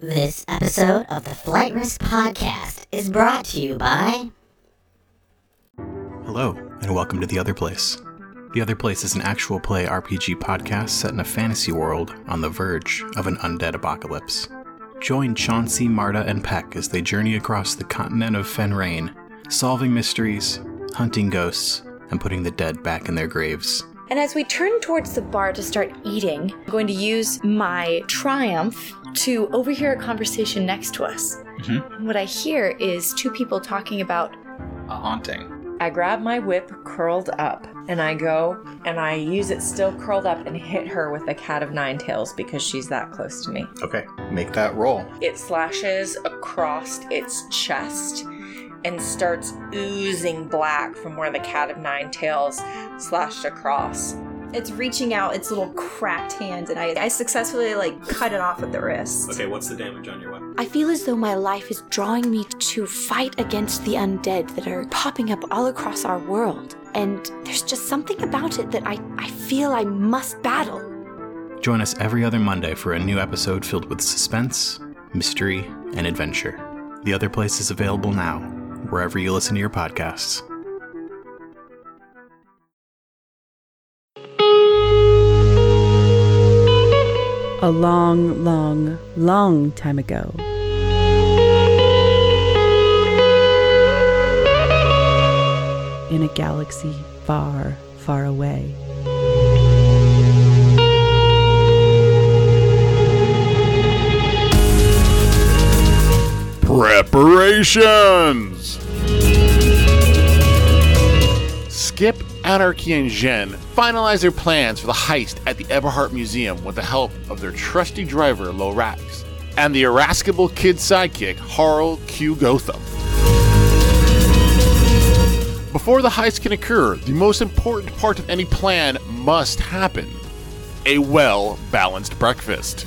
This episode of the Flight Risk Podcast is brought to you by. Hello, and welcome to The Other Place. The Other Place is an actual play RPG podcast set in a fantasy world on the verge of an undead apocalypse. Join Chauncey, Marta, and Peck as they journey across the continent of Fenrain, solving mysteries, hunting ghosts, and putting the dead back in their graves. And as we turn towards the bar to start eating, I'm going to use my triumph to overhear a conversation next to us. Mhm. What I hear is two people talking about A haunting. I grab my whip curled up and I go and I use it still curled up and hit her with the cat of nine tails because she's that close to me. Okay, make that roll. It slashes across its chest and starts oozing black from where the cat of nine tails slashed across. It's reaching out its little cracked hand, and I, I successfully like cut it off at the wrist. Okay, what's the damage on your weapon? I feel as though my life is drawing me to fight against the undead that are popping up all across our world. And there's just something about it that I, I feel I must battle. Join us every other Monday for a new episode filled with suspense, mystery, and adventure. The Other Place is available now, wherever you listen to your podcasts. A long, long, long time ago. In a galaxy far, far away. Preparations! Skip, Anarchy, and Jen finalize their plans for the heist at the Everhart Museum with the help of their trusty driver, Lorax, and the irascible kid sidekick, Harl Q. Gotham. Before the heist can occur, the most important part of any plan must happen a well balanced breakfast.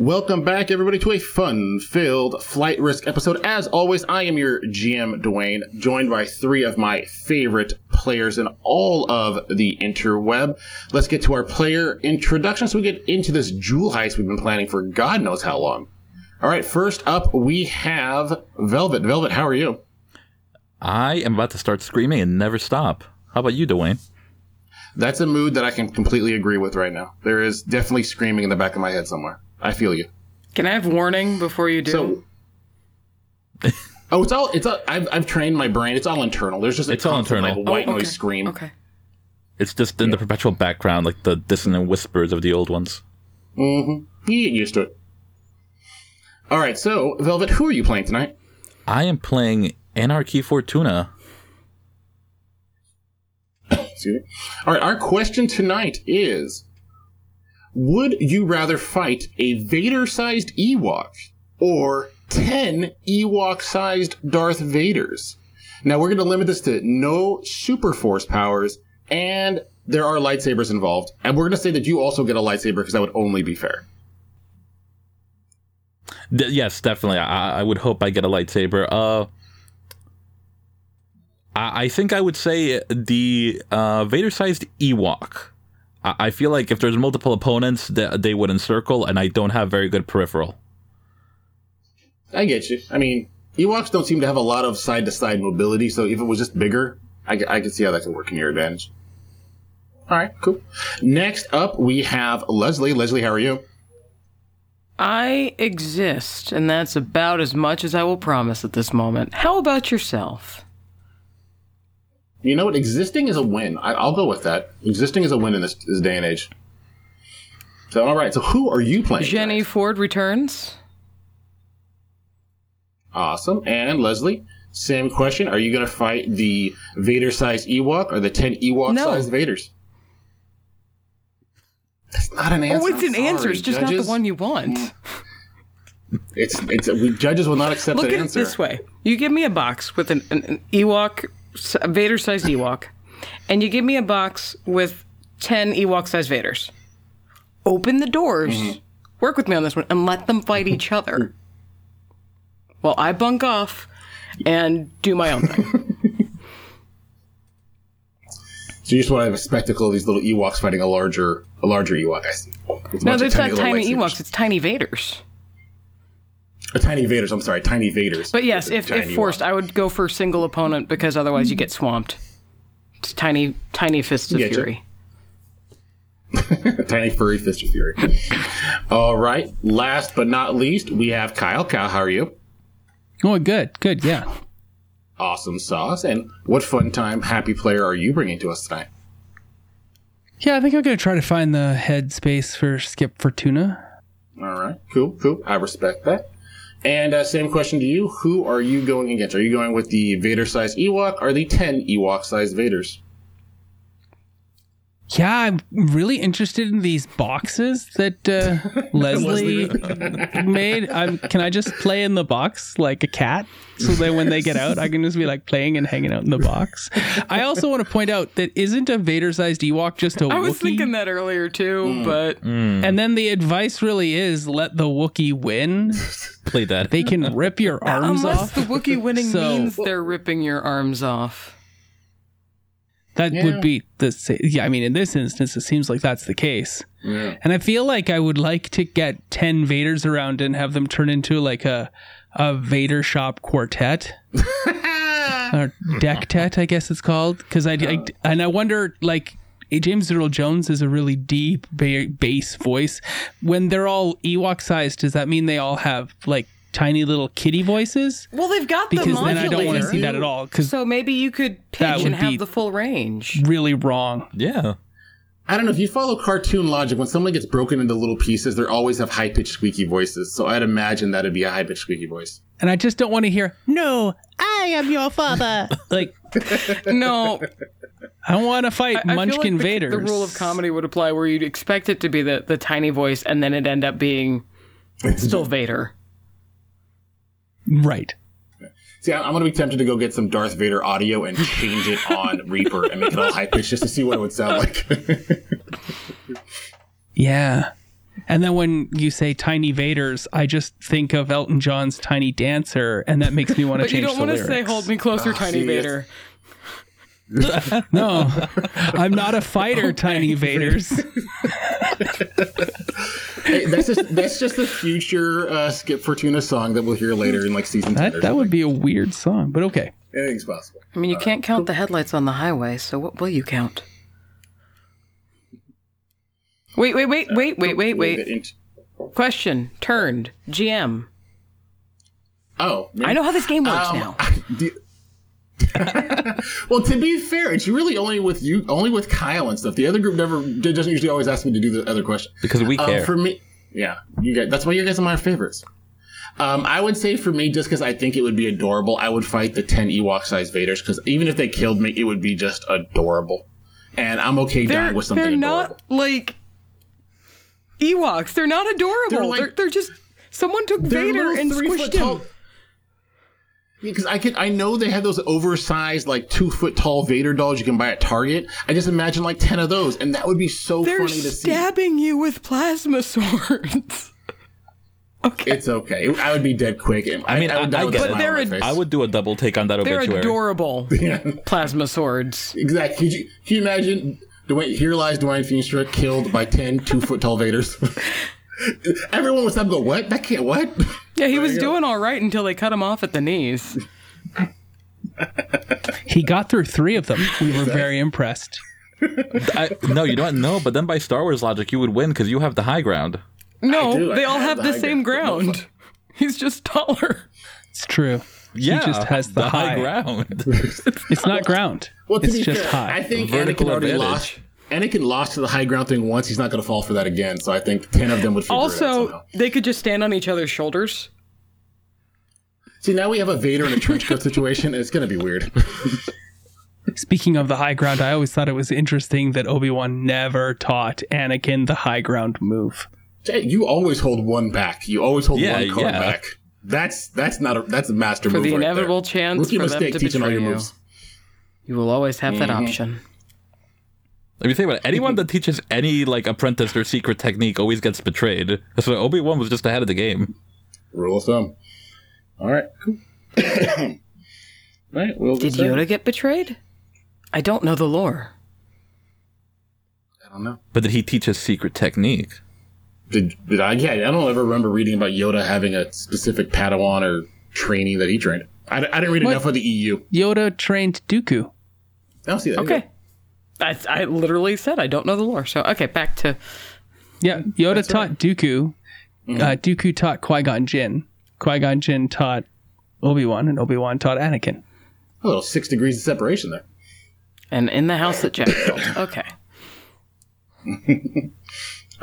Welcome back, everybody, to a fun-filled flight risk episode. As always, I am your GM, Dwayne, joined by three of my favorite players in all of the interweb. Let's get to our player introductions. So we get into this jewel heist we've been planning for God knows how long. All right, first up, we have Velvet. Velvet, how are you? I am about to start screaming and never stop. How about you, Dwayne? That's a mood that I can completely agree with right now. There is definitely screaming in the back of my head somewhere. I feel you. Can I have warning before you do? So, oh, it's all it's all. I've, I've trained my brain. It's all internal. There's just a It's all internal. like, white Oh, okay. noise scream. okay. It's just in the perpetual background, like the dissonant whispers of the old ones. Mm-hmm. You get used to it. All right. So, Velvet, who are you playing tonight? I am playing Anarchy Fortuna. Excuse me. All right. Our question tonight is: Would you rather fight a Vader-sized Ewok or ten Ewok-sized Darth Vaders? Now we're going to limit this to no super force powers, and there are lightsabers involved. And we're going to say that you also get a lightsaber because that would only be fair. D- yes, definitely. I-, I would hope I get a lightsaber. Uh, I, I think I would say the uh, Vader-sized Ewok. I-, I feel like if there's multiple opponents, th- they would encircle, and I don't have very good peripheral. I get you. I mean, Ewoks don't seem to have a lot of side to side mobility, so if it was just bigger, I, I could see how that could work in your advantage. All right, cool. Next up, we have Leslie. Leslie, how are you? I exist, and that's about as much as I will promise at this moment. How about yourself? You know what? Existing is a win. I, I'll go with that. Existing is a win in this, this day and age. So, all right. So, who are you playing? Jenny tonight? Ford returns. Awesome. And Leslie, same question. Are you going to fight the Vader-sized Ewok or the ten Ewok-sized Vaders? That's not an answer. oh, it's I'm an sorry, answer. It's just not the one you want. It's it's we judges will not accept Look that at answer. it this way: you give me a box with an, an, an Ewok, a Vader-sized Ewok, and you give me a box with ten Ewok-sized Vaders. Open the doors. Mm-hmm. Work with me on this one, and let them fight each other. while I bunk off and do my own thing. So you just want to have a spectacle of these little Ewoks fighting a larger, a larger Ewok. I see. No, it's not tiny. Ewoks, it's tiny Vaders. Uh, tiny Vaders. I'm sorry, tiny Vaders. But yes, if, if forced, I would go for single opponent because otherwise you get swamped. It's tiny, tiny fists of Getcha. fury. Ewok. tiny furry fist of fury. All right. Last but not least, we have Kyle. Kyle, how are you? Oh, good, good, yeah. Awesome sauce. And what fun time, happy player are you bringing to us tonight? Yeah, I think I'm gonna try to find the headspace for Skip Fortuna. All right. Cool. Cool. I respect that. And uh, same question to you. Who are you going against? Are you going with the Vader-sized Ewok or the 10 Ewok-sized Vaders? Yeah, I'm really interested in these boxes that uh, Leslie made. Um, can I just play in the box like a cat? So that when they get out, I can just be like playing and hanging out in the box. I also want to point out that isn't a Vader-sized Ewok just a I was Wookiee? thinking that earlier too, Hmm. but And then the advice really is let the Wookiee win. Play that. They can rip your arms unless off. the Wookiee winning So- means they're ripping your arms off. That Yeah. would be the sa- yeah. I mean, in this instance, it seems like that's the case. Yeah. And I feel like I would like to get ten Vaders around and have them turn into like a a Vader shop quartet or decktet, I guess it's called. Because I, I and I wonder like. James Earl Jones is a really deep ba- bass voice. When they're all Ewok sized, does that mean they all have like tiny little kitty voices? Well, they've got Because the then I don't want to see that at all. Because So maybe you could pitch and have the full range. really wrong. Yeah. I don't know if you follow cartoon logic. When someone gets broken into little pieces, they always have high pitched squeaky voices. So I'd imagine that'd be a high pitched squeaky voice. and I just don't want to hear "No, I am your father." like No, I want to fight I, I feel Munchkin like the, Vaders. the rule of comedy would apply where you'd expect it to be the, the tiny voice and then it end up being still Vader. Right? See, I- I'm going to be tempted to go get some Darth Vader audio and change it on Reaper and make it all high pitched just to see what it would sound like. Yeah. And then when you say tiny Vaders, I just think of Elton John's Tiny Dancer, and that makes me want to But you don't want to say "Hold me closer, Ah, tiny see, Vader." No, I'm not a fighter, Tiny Vaders. Hey, that's just that's just a future uh, Skip Fortuna song that we'll hear later in like season ten. That that would be a weird song, but okay. anything's possible. I mean, you can't count the headlights on the highway, so what will you count? Wait, wait, wait, wait, wait, wait, wait. Question turned. GM. Oh, I know how this game works Um, now. do- well, to be fair, it's really only with you, only with Kyle and stuff. The other group never doesn't usually always ask me to do the other question. Because we Um, care. for me, yeah, you guys. That's why you guys are my favorites. Um, I would say for me, just because I think it would be adorable, I would fight the ten Ewok-sized Vaders because even if they killed me, it would be just adorable, and I'm okay They're dying with something they're adorable. not like Ewoks. They're not adorable. They're They're, like- they're, just someone took Vader and squished him. tall- Because I could, I know they have those oversized, like two foot tall Vader dolls you can buy at Target. I just imagine like ten of those, and that would be so They're funny to see. stabbing you with plasma swords. okay. It's okay. I would be dead quick. and I mean, I, would I- die I with a get smile on my They're face. I would do a double take on that They're obituary. adorable plasma swords. Exactly. Could you, can you imagine? Dwayne, here lies Dwayne Feenstra killed by 10 two foot tall Vaders. Everyone would stop go, What? That can't, what? Yeah, he was go. doing all right until they cut him off at the knees. He got through three of them. We were very impressed. I, no, you don't know. But then by Star Wars logic, you would win because you have the high ground. No, do. They all have have the the same ground. ground. He's just taller. It's true. Yeah, he just has the, high. ground. It's not ground. Well, to it's be just fair, high. I think Vertical Anakin already advantage. lost. Anakin lost to the high ground thing once. He's not going to fall for that again. So I think 10 of them would figure it out Also, they could just stand on each other's shoulders. See, now we have a Vader and a trench coat situation, it's going to be weird. Speaking of the high ground, I always thought it was interesting that Obi Wan never taught Anakin the high ground move. Jay, you always hold one back. You always hold Yeah, one card yeah. back. That's that's not a that's a master For move the right inevitable there. chance Rookie for them mistake to teaching all your you. moves. You will always have that Mm-hmm. option. If you think about it, anyone that teaches any like apprentice or secret technique always gets betrayed. So Obi Wan was just ahead of the game. Rule of thumb. All right, cool. All right, we'll Did decide. Yoda get betrayed? I don't know the lore. I don't know. But did he teach a secret technique? Did did I? Yeah, I don't ever remember reading about Yoda having a specific Padawan or training that he trained. I, I didn't read What? enough of the EU. Yoda trained Dooku. I don't see that. Okay. I, I literally said I don't know the lore. So, okay, back to. Yeah, Yoda taught Dooku. Uh, Dooku taught Qui Gon Jinn. Qui Gon Jinn taught Obi Wan, and Obi Wan taught Anakin. A little six degrees of separation there. And in the house that Jack built. Okay.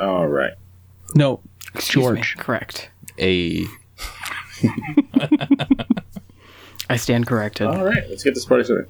All right. No, Excuse George. Me. Correct. A I stand corrected. All right, let's get this party started.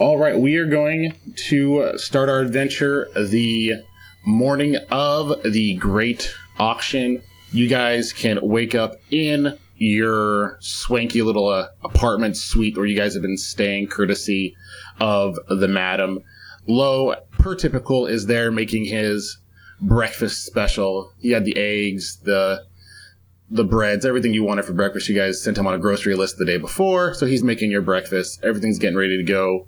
All right, we are going to start our adventure the morning of the great auction. You guys can wake up in your swanky little uh, apartment suite where you guys have been staying, courtesy of the madam. Lo, per typical, is there making his breakfast special. He had the eggs, the the breads, everything you wanted for breakfast. You guys sent him on a grocery list the day before, so he's making your breakfast. Everything's getting ready to go.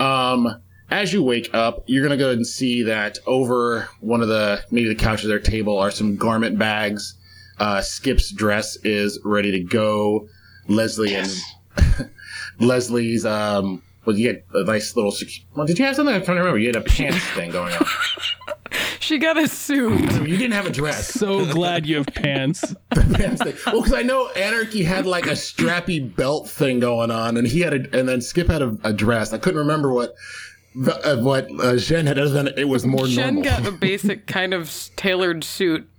Um, as you wake up, you're gonna go ahead and see that over one of the maybe the couches or table are some garment bags. Uh, Skip's dress is ready to go. Leslie and Leslie's um, well, you had a nice little. Well, did you have something? I'm trying to remember. You had a pants thing going on. She got a suit. You didn't have a dress. So glad you have pants. pants thing. Well, because I know Anarchy had like a strappy belt thing going on, and he had a, and then Skip had a, a dress. I couldn't remember what the, uh, what uh, Jen had, other than it was more Jen normal. got a basic kind of tailored suit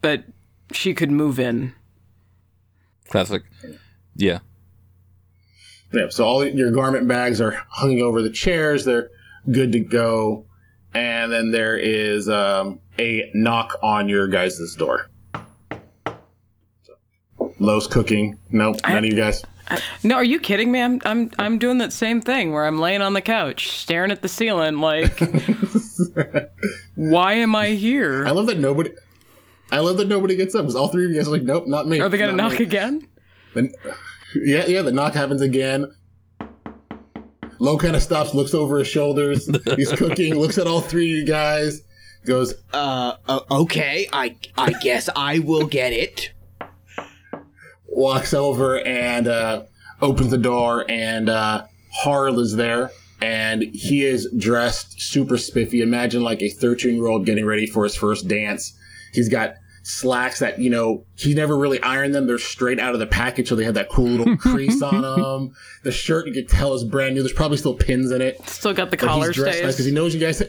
that she could move in. classic. Yeah. Yeah, so all your garment bags are hung over the chairs. They're good to go. And then there is um, a knock on your guys' door. Lo's cooking. Nope, none of you guys. No, are you kidding me? I'm I'm I'm doing that same thing where I'm laying on the couch, staring at the ceiling, like, why am I here? I love that nobody. I love that nobody gets up because all three of you guys are like, nope, not me. Are they gonna knock me." again? Then, yeah, yeah, the knock happens again. Lo kind of stops, looks over his shoulders. He's cooking, looks at all three of you guys, goes, Uh, uh, okay, I I guess I will get it. walks over and uh, opens the door, and uh, Harl is there, and he is dressed super spiffy. Imagine like a 13 year old getting ready for his first dance. He's got slacks that, you know, he never really ironed them. They're straight out of the package, so they have that cool little crease on them. The shirt, you can tell, is brand new. There's probably still pins in it. Still got the But collar he's dressed stays. nice because he knows you guys.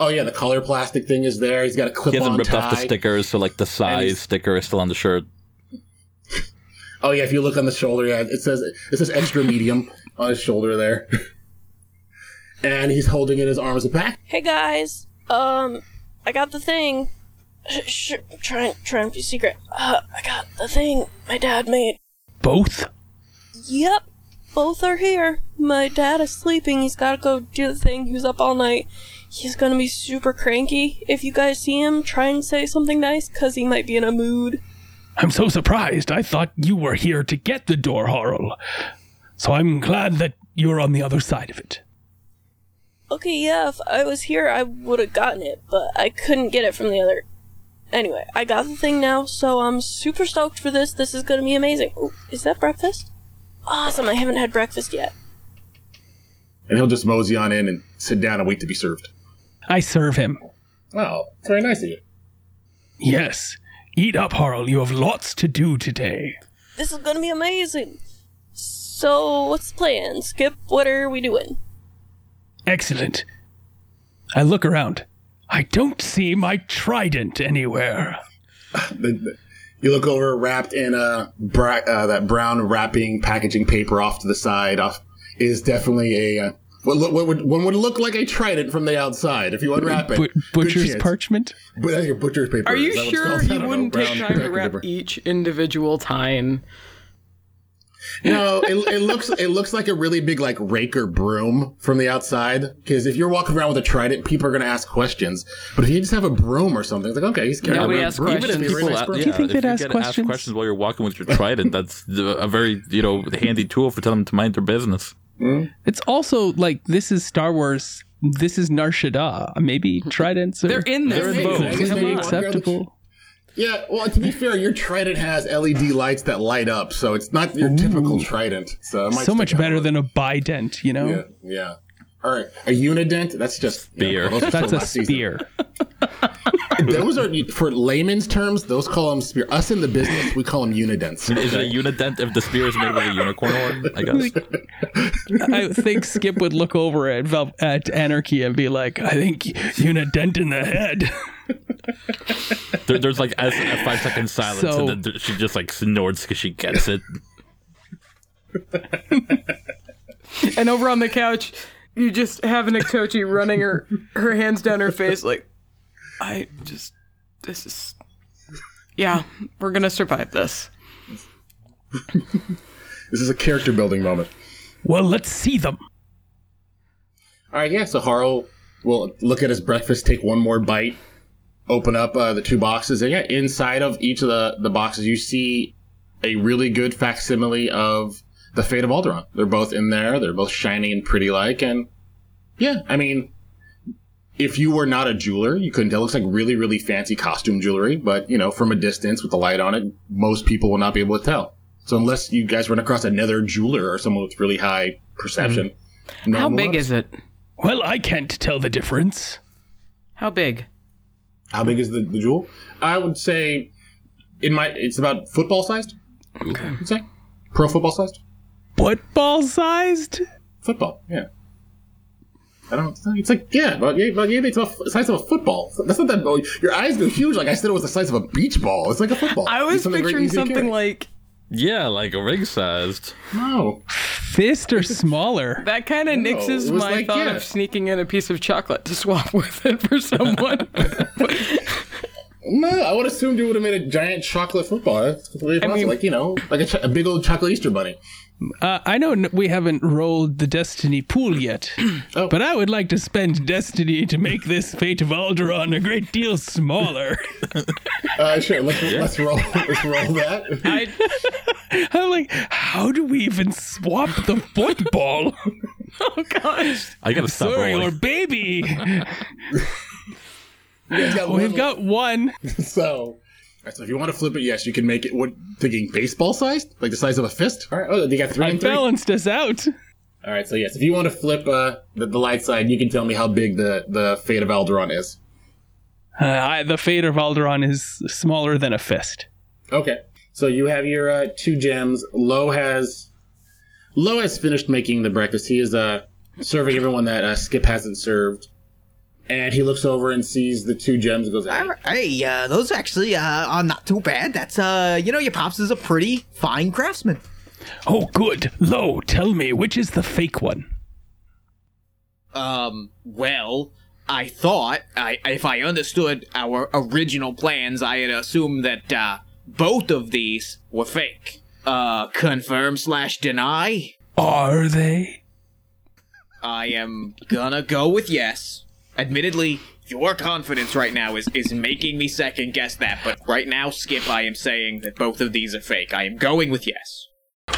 Oh yeah, the collar plastic thing is there. He's got a clip He hasn't on ripped tie. off the stickers, so like the size sticker is still on the shirt. Oh yeah, if you look on the shoulder, yeah, it says it says extra medium on his shoulder there. and he's holding in his arms a pack. Hey guys, um, I got the thing. Sh- try and try and be secret. Uh, I got the thing my dad made. Both? Yep, both are here. My dad is sleeping. He's gotta go do the thing. He was up all night. He's gonna be super cranky. If you guys see him, try and say something nice, cause he might be in a mood. I'm so surprised. I thought you were here to get the door, Harl. So I'm glad that you're on the other side of it. Okay, yeah, if I was here, I would have gotten it, but I couldn't get it from the other. Anyway, I got the thing now, so I'm super stoked for this. This is gonna be amazing. Ooh, is that breakfast? Awesome, I haven't had breakfast yet. And he'll just mosey on in and sit down and wait to be served. I serve him. Oh, very nice of you. Yes. Eat up, Harl. You have lots to do today. This is gonna be amazing. So, what's the plan? Skip, what are we doing? Excellent. I look around. I don't see my trident anywhere. The- the- you look over, wrapped in a bra- uh, that brown wrapping packaging paper off to the side. Off is definitely a uh, what, lo- what would one would look like a trident from the outside if you unwrap it. Bu- Good butcher's chance. parchment? But that's your butcher's paper. Are Is you that what it's sure called? I you don't know. wouldn't take time to paper. wrap each individual time? No, it, it looks it looks like a really big like rake or broom from the outside. Because if you're walking around with a trident, people are going to ask questions. But if you just have a broom or something, it's like okay, he's carrying Nobody a asks broom. questions. It's a very People nice broom. yeah, think they'd ask questions? asked questions while you're walking with your trident, that's a very you know handy tool for telling them to mind their business. Hmm? It's also like this is Star Wars. This is Nar Shaddaa. Maybe tridents are They're in there. They're in both. completely Come on. acceptable. Yeah, well, to be fair, your trident has LED lights that light up, so it's not your typical trident. So, it might So much better than a bident, you know. Yeah, yeah. All right, a unident. That's just Spear. Yeah, well, those are That's for a spear. Those are for layman's terms. Those call them spear. Us in the business, we call them unidents. Is it a unident if the spear is made with a unicorn horn? I guess. I think Skip would look over at at Anarchy and be like, "I think unident in the head." There, there's like a, a five second silence, So- and then she just like snorts because she gets it. And over on the couch, you just have Niktochi running her her hands down her face, like, I just, this is, yeah, we're gonna survive this. This is a character building moment. Well, let's see them. All right, yeah. So Harl will look at his breakfast, take one more bite, open up uh, the two boxes, and yeah, inside of each of the the boxes, you see a really good facsimile of the Fate of Alderaan. They're both in there. They're both shiny and pretty like, and yeah, I mean. If you were not a jeweler, you couldn't tell. It looks like really, really fancy costume jewelry, but you know, from a distance with the light on it, most people will not be able to tell. So unless you guys run across another jeweler or someone with really high perception, no How big notice. is it? Well, I can't tell the difference. How big? How big is the, the jewel? I would say in my it's about football sized. Okay. I'd say pro football sized. Football sized? Football, yeah. I don't. It's, it's like yeah, but yeah, but yeah, it's about the size of a football. That's not that. Your eyes go huge. Like I said, it was the size of a beach ball. It's like a football. I was It's something picturing something like Yeah, like a ring sized. no. Fist or smaller? that. Kind of No, nixes it my like, thought yeah. of sneaking in a piece of chocolate to swap with it for someone. No, I would assume you would have made a giant chocolate football. That's completely possible. mean- like you know, like a, ch- a big old chocolate Easter bunny. Uh, I know we haven't rolled the Destiny pool yet, Oh. but I would like to spend Destiny to make this Fate of Alderaan a great deal smaller. Uh, sure. Let's let's roll. Let's roll that. I, I'm like, how do we even swap the football? oh gosh. I gotta stop Sorry, rolling. or baby. You guys got We've got one. So, alright, so if you want to flip it, yes, you can make it. What thinking baseball sized, like the size of a fist? All right. Oh, you got three I and three. balanced us out. All right. So yes, if you want to flip uh, the, the light side, you can tell me how big the the fate of Alderaan is. Uh, I, the Fate of Alderaan is smaller than a fist. Okay. So you have your uh, two gems. Lo has Lo has finished making the breakfast. He is uh, serving everyone that uh, Skip hasn't served. And he looks over and sees the two gems and goes, "Hey, Hey, uh, those actually uh, are not too bad. That's, uh, you know, your pops is a pretty fine craftsman. Oh, good. Lo, tell me, which is the fake one? Um, well, I thought, I, if I understood our original plans, I had assumed that, uh, both of these were fake. Uh, confirm slash deny? Are they? I am gonna go with yes. Admittedly, your confidence right now is, is making me second guess that, but right now, Skip, I am saying that both of these are fake. I am going with yes.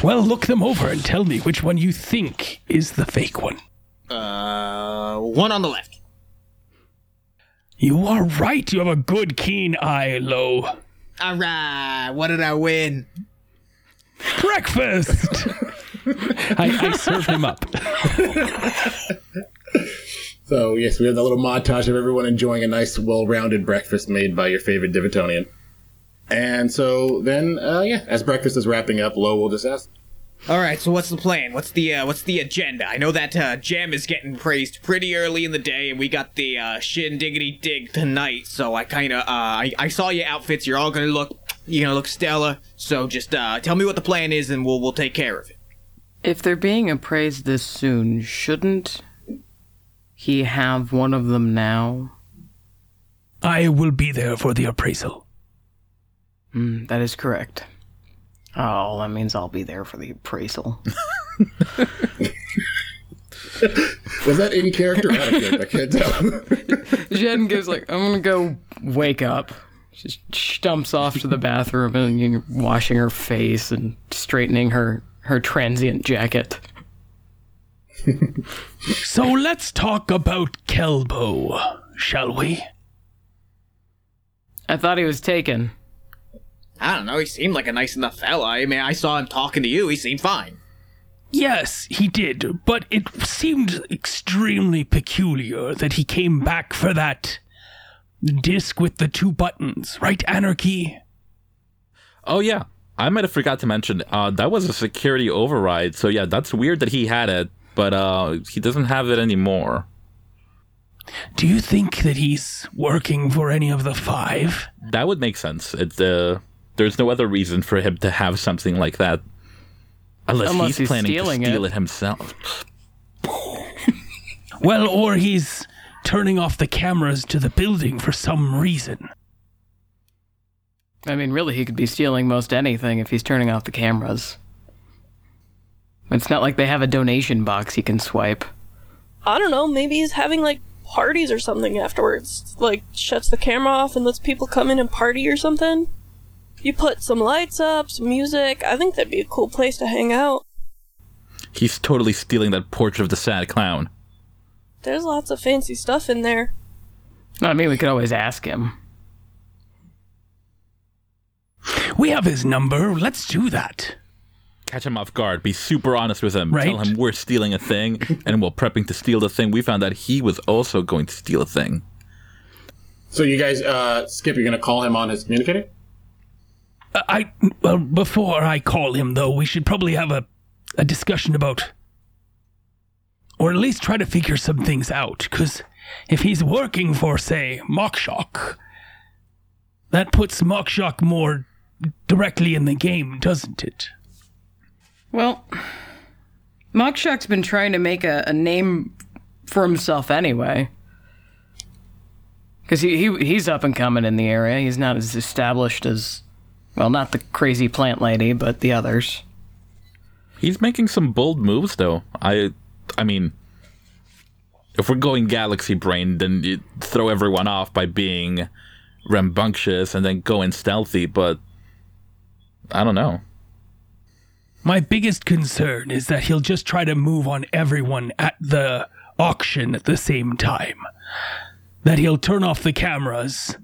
Well, look them over and tell me which one you think is the fake one. Uh, one on the left. You are right. You have a good, keen eye, Lo. Alright, what did I win? Breakfast! I, I serve him up. So yes, we have that little montage of everyone enjoying a nice, well-rounded breakfast made by your favorite Divitonian. And so then, uh, yeah, as breakfast is wrapping up, Lo will just ask, All right, so what's the plan? What's the uh, what's the agenda? I know that uh, Jam is getting praised pretty early in the day, and we got the uh, shin diggity dig tonight. So I kind of uh, I, I saw your outfits. You're all gonna look you're gonna look stellar. So just uh, tell me what the plan is, and we'll we'll take care of it. If they're being appraised this soon, shouldn't he have one of them now? I will be there for the appraisal. Mm, that is correct. Oh, that means I'll be there for the appraisal. Was that in character or out of character? I can't tell. Jen goes like, "I'm gonna go wake up." She stumps off to the bathroom and you know, washing her face and straightening her her transient jacket. So let's talk about Kelbo, shall we? I thought he was taken. I don't know. He seemed like a nice enough fella. I mean, I saw him talking to you. He seemed fine. Yes, he did, but it seemed extremely peculiar that he came back for that disc with the two buttons, right, Anarchy? Oh yeah, I might have forgot to mention uh, that was a security override. So yeah, that's weird that he had it, but uh, he doesn't have it anymore. Do you think that he's working for any of the five? That would make sense. It, uh, there's no other reason for him to have something like that, unless, Unless he's, he's planning to stealing steal it. it himself. Well, or he's turning off the cameras to the building for some reason. I mean, really, he could be stealing most anything if he's turning off the cameras. It's not like they have a donation box he can swipe. I don't know, maybe he's having like parties or something afterwards. Like shuts the camera off and lets people come in and party or something. You put some lights up, some music. I think that'd be a cool place to hang out. He's totally stealing that portrait of the sad clown. There's lots of fancy stuff in there. I mean, we could always ask him. We have his number. Let's do that. Catch him off guard. Be super honest with him. Right. Tell him we're stealing a thing, and while prepping to steal the thing, we found out he was also going to steal a thing. So you guys, uh, Skip, you're gonna call him on his communicator? Uh, I well, before I call him though, we should probably have a a discussion about, or at least try to figure some things out. Because if he's working for, say, Mockshock, that puts Mockshock more directly in the game, doesn't it? Well, Mockshock's been trying to make a, a name for himself anyway. Because he, he he's up and coming in the area. He's not as established as, well, not the crazy plant lady, but the others. He's making some bold moves, though. I, I mean, if we're going galaxy brain, then you throw everyone off by being rambunctious and then going stealthy. But I don't know. My biggest concern is that he'll just try to move on everyone at the auction at the same time. That he'll turn off the cameras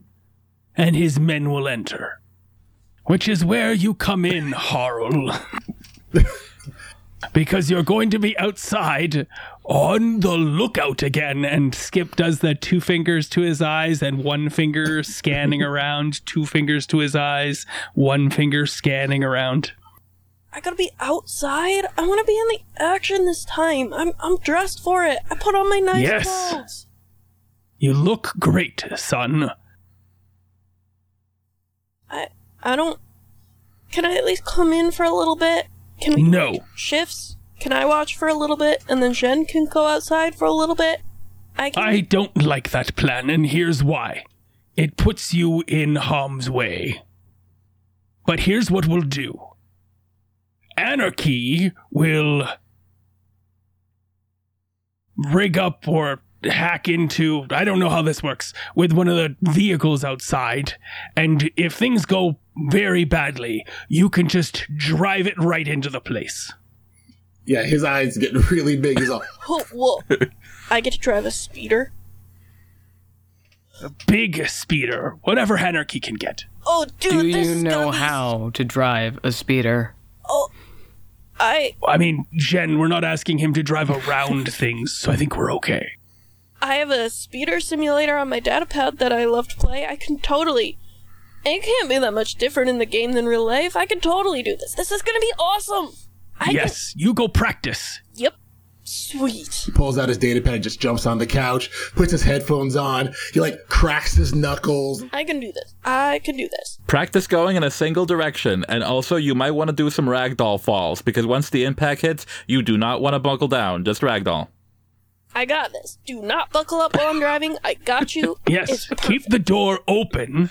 and his men will enter. Which is where you come in, Harl. because you're going to be outside on the lookout again. And Skip does the two fingers to his eyes and one finger scanning around, two fingers to his eyes, one finger scanning around. I gotta be outside. I want to be in the action this time. I'm I'm dressed for it. I put on my nice Yes. clothes. You look great, son. I I don't. Can I at least come in for a little bit? Can we No. shifts? Can I watch for a little bit and then Jen can go outside for a little bit? I can. I don't like that plan, and here's why. It puts you in harm's way. But here's what we'll do Anarchy will rig up or hack into, I don't know how this works, with one of the vehicles outside. And if things go very badly, you can just drive it right into the place. Yeah, his eyes get really big. He's all, Whoa, whoa. I get to drive a speeder. A big speeder, whatever Anarchy can get. Oh, dude, Do this you is know gonna be- how to drive a speeder? Oh, I I mean, Jen, we're not asking him to drive around things, so I think we're okay. I have a speeder simulator on my datapad that I love to play. I can totally. It can't be that much different in the game than real life. I can totally do this. This is gonna be awesome. I yes, you go practice. Yep. Sweet. he pulls out his data pad, and just jumps on the couch, puts his headphones on. He like cracks his knuckles. I can do this. I can do this. Practice going in a single direction, and also you might want to do some ragdoll falls because once the impact hits, you do not want to buckle down. Just ragdoll. I got this. Do not buckle up while I'm driving. I got you. Yes, keep the door open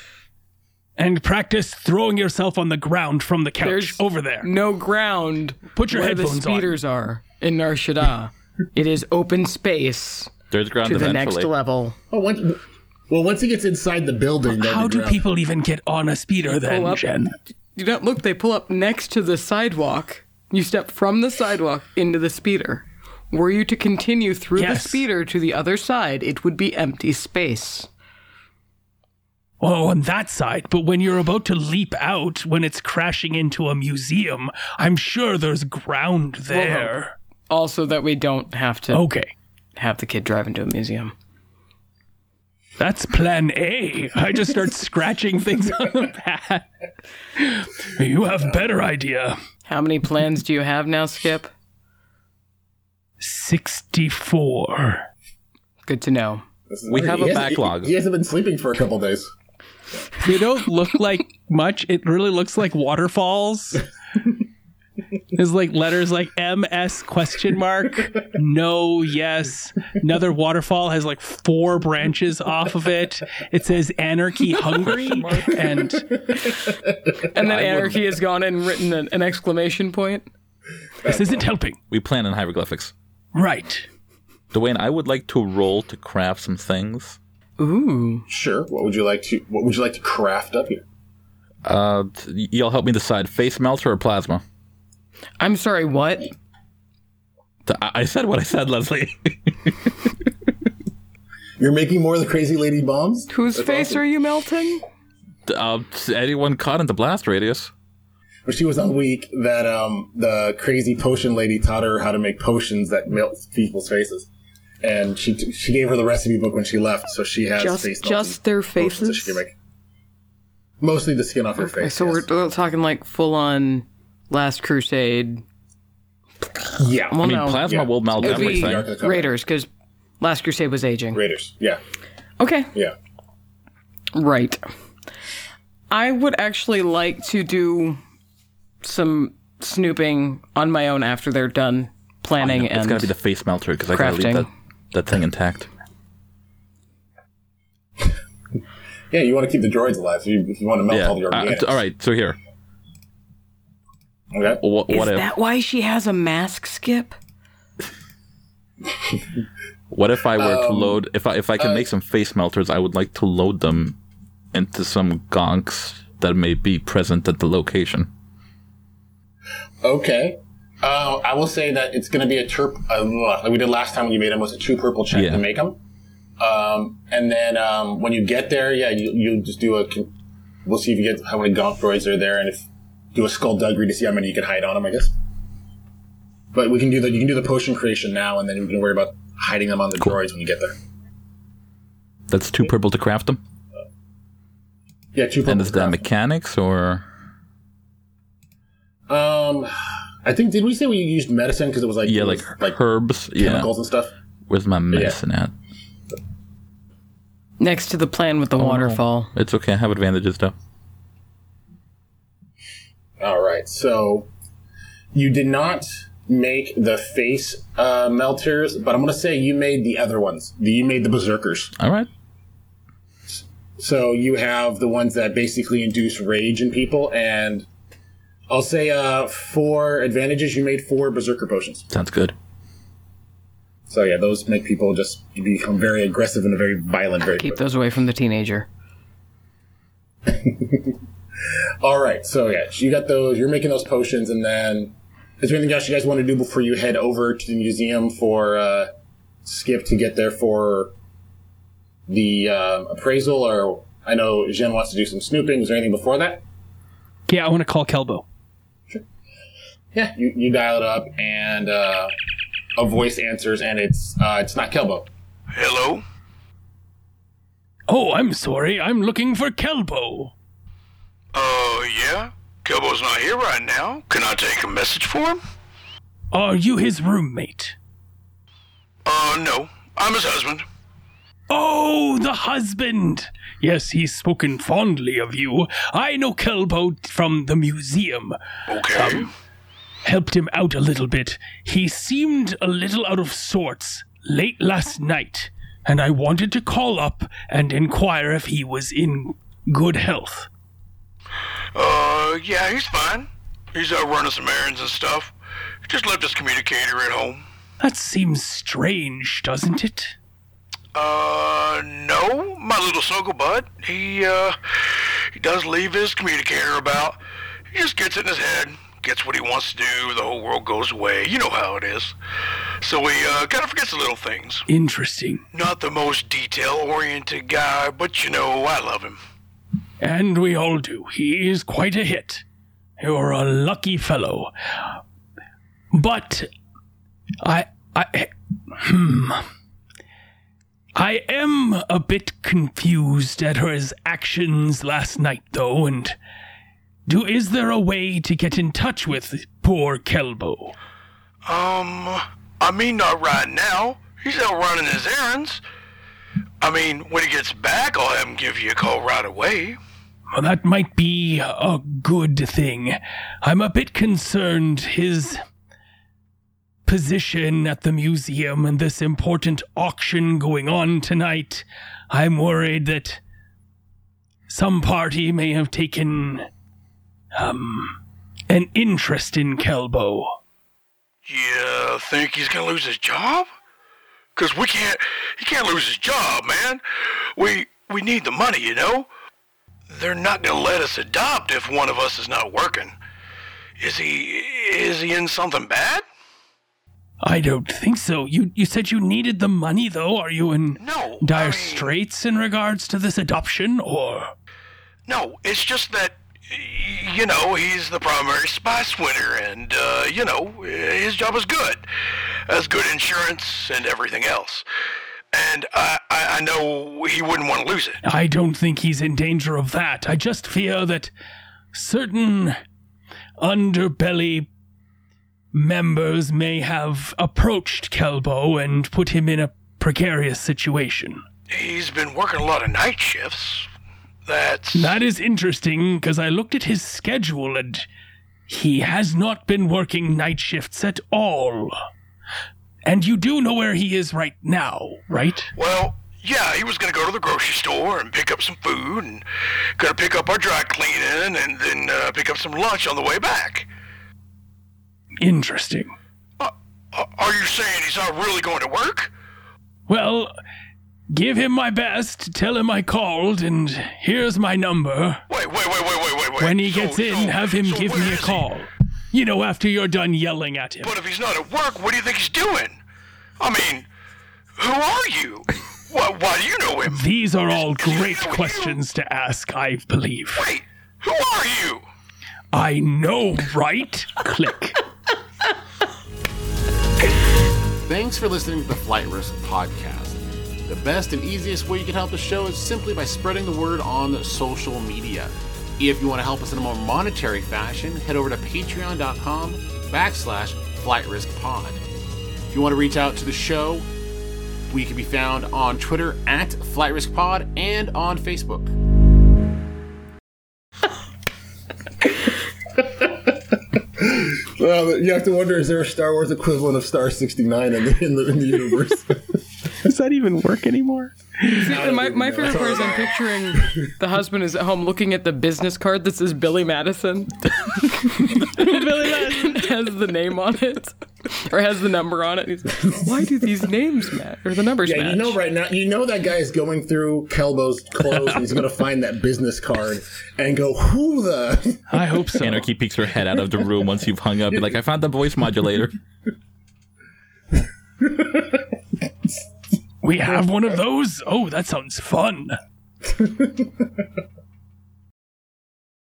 And practice throwing yourself on the ground from the couch There's over there. No ground. Put your where headphones the on. speeders are in Nar Shaddaa. it is open space There's ground to the eventually. next level. Oh, once, well, once he gets inside the building, then How the do ground- people even get on a speeder then, up. Jen? You don't look. They pull up next to the sidewalk. You step from the sidewalk into the speeder. Were you to continue through Yes. the speeder to the other side, it would be empty space. Oh, on that side. But when you're about to leap out, when it's crashing into a museum, I'm sure there's ground there. Also, that we don't have to Okay. have the kid drive into a museum. That's plan A. I just start scratching things on the pad. You have better idea. How many plans do you have now, Skip? 64. Good to know. This is We weird. have He a hasn't- backlog. He, he hasn't been sleeping for a couple days. They don't look like much. It really looks like waterfalls. There's like letters like MS question mark, no, yes. Another waterfall has like four branches off of it. It says anarchy hungry and And then Anarchy has gone and written an, an exclamation point. this isn't helping. We plan in hieroglyphics. Right. Dwayne, I would like to roll to craft some things. Ooh. Sure. What would you like to? What would you like to craft up here? Uh, t- y'all help me decide: face melter or plasma. I'm sorry, what? I I said what I said, Leslie. You're making more of the crazy lady bombs. Whose That's face awesome. are you melting? uh, anyone caught in the blast radius? But she was on week, that um the crazy potion lady taught her how to make potions that melt people's faces, and she t- she gave her the recipe book when she left, so she has Just, face just their potions that faces? she can make. Mostly the skin off her Okay, face. so we're we're talking like full on Last Crusade. Yeah. Well, I mean, no. plasma Yeah. will melt It would be everything. Ark the Raiders, because Last Crusade was aging. Raiders. Yeah. Okay, Yeah. right. I would actually like to do some snooping on my own after they're done planning It's and gotta be the face melter because I gotta leave crafting. that, that thing intact. Yeah. You want to keep the droids alive. So you, if you want to melt yeah. all the Uh, organics. t- all right. So here, Okay. what, Is if that why she has a mask, Skip? what if I were to Um, load? If I if I can uh, make some face melters, I would like to load them into some gonks that may be present at the location. Okay. Uh, I will say that it's going to be a terp, uh, like we did last time when you made them, was a two purple check Yeah. to make them. Um, and then um, when you get there, yeah, you, you just do a. We'll see if you get how many gonk droids are there, and if do a skullduggery to see how many you can hide on them. I guess. But we can do the you can do the potion creation now, and then we can worry about hiding them on the droids when you get there. That's too purple to craft them. Yeah, two purple. And is that craft. mechanics or Um, I think did we say we used medicine because it was like yeah, it like like herbs? Yeah. chemicals and stuff. Where's my medicine at? Next to the plan with the Oh, no. waterfall. It's okay. I have advantages though. All right. So you did not make the face uh, melters, but I'm going to say you made the other ones. You made the berserkers. All right. So you have the ones that basically induce rage in people, and I'll say uh, four advantages. You made four berserker potions. Sounds good. So yeah, those make people just become very aggressive and very violent very Keep quickly. those away from the teenager. All right. So yeah, you got those. You're making those potions, and then is there anything else you guys want to do before you head over to the museum for uh, Skip to get there for the um, appraisal? Or I know Jen wants to do some snooping. Is there anything before that? Yeah, I want to call Kelbo. Yeah, you, you dial it up, and uh, a voice answers, and it's uh, it's not Kelbo. Hello? Oh, I'm sorry. I'm looking for Kelbo. Uh, yeah? Kelbo's not here right now. Can I take a message for him? Are you his roommate? Uh, no. I'm his husband. Oh, the husband! Yes, he's spoken fondly of you. I know Kelbo from the museum. Okay. helped him out a little bit. He seemed a little out of sorts late last night, and I wanted to call up and inquire if he was in good health. Uh, yeah, he's fine. He's out running some errands and stuff. He Just left his communicator at home. That seems strange, doesn't it? Uh, no, my little snuggle bud. He, uh, he does leave his communicator about. He just gets it in his head, gets what he wants to do, the whole world goes away. You know how it is. So he, uh, kind of forgets the little things. Interesting. Not the most detail-oriented guy, but you know, I love him. And we all do. He is quite a hit. You're a lucky fellow. But I I hmm. I am a bit confused at his actions last night though, and do is there a way to get in touch with poor Kelbo? Um, I mean, not right now. He's out running his errands. I mean, when he gets back, I'll have him give you a call right away. That might be a good thing. I'm a bit concerned his position at the museum and this important auction going on tonight. I'm worried that some party may have taken um an interest in Kelbo. You think he's gonna lose his job? Cause we can't, he can't lose his job, man. We, we need the money, you know? They're not gonna let us adopt if one of us is not working. Is he, is he in something bad? I don't think so. You you said you needed the money though. Are you in No, dire straits in regards to this adoption or No, it's just that, you know, he's the primary spice winner, and, uh, you know, his job is good. Has good insurance and everything else. And I, I, I know he wouldn't want to lose it. I don't think he's in danger of that. I just fear that certain underbelly members may have approached Kelbo and put him in a precarious situation. He's been working a lot of night shifts. That's. That is interesting because I looked at his schedule and he has not been working night shifts at all. And you do know where he is right now, right? Well, yeah, he was gonna go to the grocery store and pick up some food, and gonna pick up our dry cleaning, and then uh, pick up some lunch on the way back. Interesting. Uh, are you saying he's not really going to work? Well, give him my best, tell him I called, and here's my number. Wait, wait, wait, wait, wait, wait, wait. When he gets in, have him give me a call. You know, after you're done yelling at him. But if he's not at work, what do you think he's doing? I mean, who are you? Why, why do you know him? These are all great questions to ask, I believe. Wait, who are you? I know, right? Click. Thanks for listening to the Flight Risk Podcast. The best and easiest way you can help the show is simply by spreading the word on social media. If you want to help us in a more monetary fashion, head over to patreon.com backslash flightriskpod. If you want to reach out to the show, we can be found on Twitter at FlightRiskPod and on Facebook. Well, you have to wonder: is there a Star Wars equivalent of Star sixty nine in the in the, in the universe? Does that even work anymore? See, my, my favorite part is I'm picturing the husband is at home looking at the business card that says Billy Madison. Billy Madison has the name on it, or has the number on it. He's like, Why do these names match or the numbers yeah, match? you know right now, you know that guy is going through Kelbo's clothes and he's going to find that business card and go, "Who the?" I hope so. Anarchy peeks her head out of the room once you've hung up. Be like, I found the voice modulator. We have one of those? Oh, that sounds fun.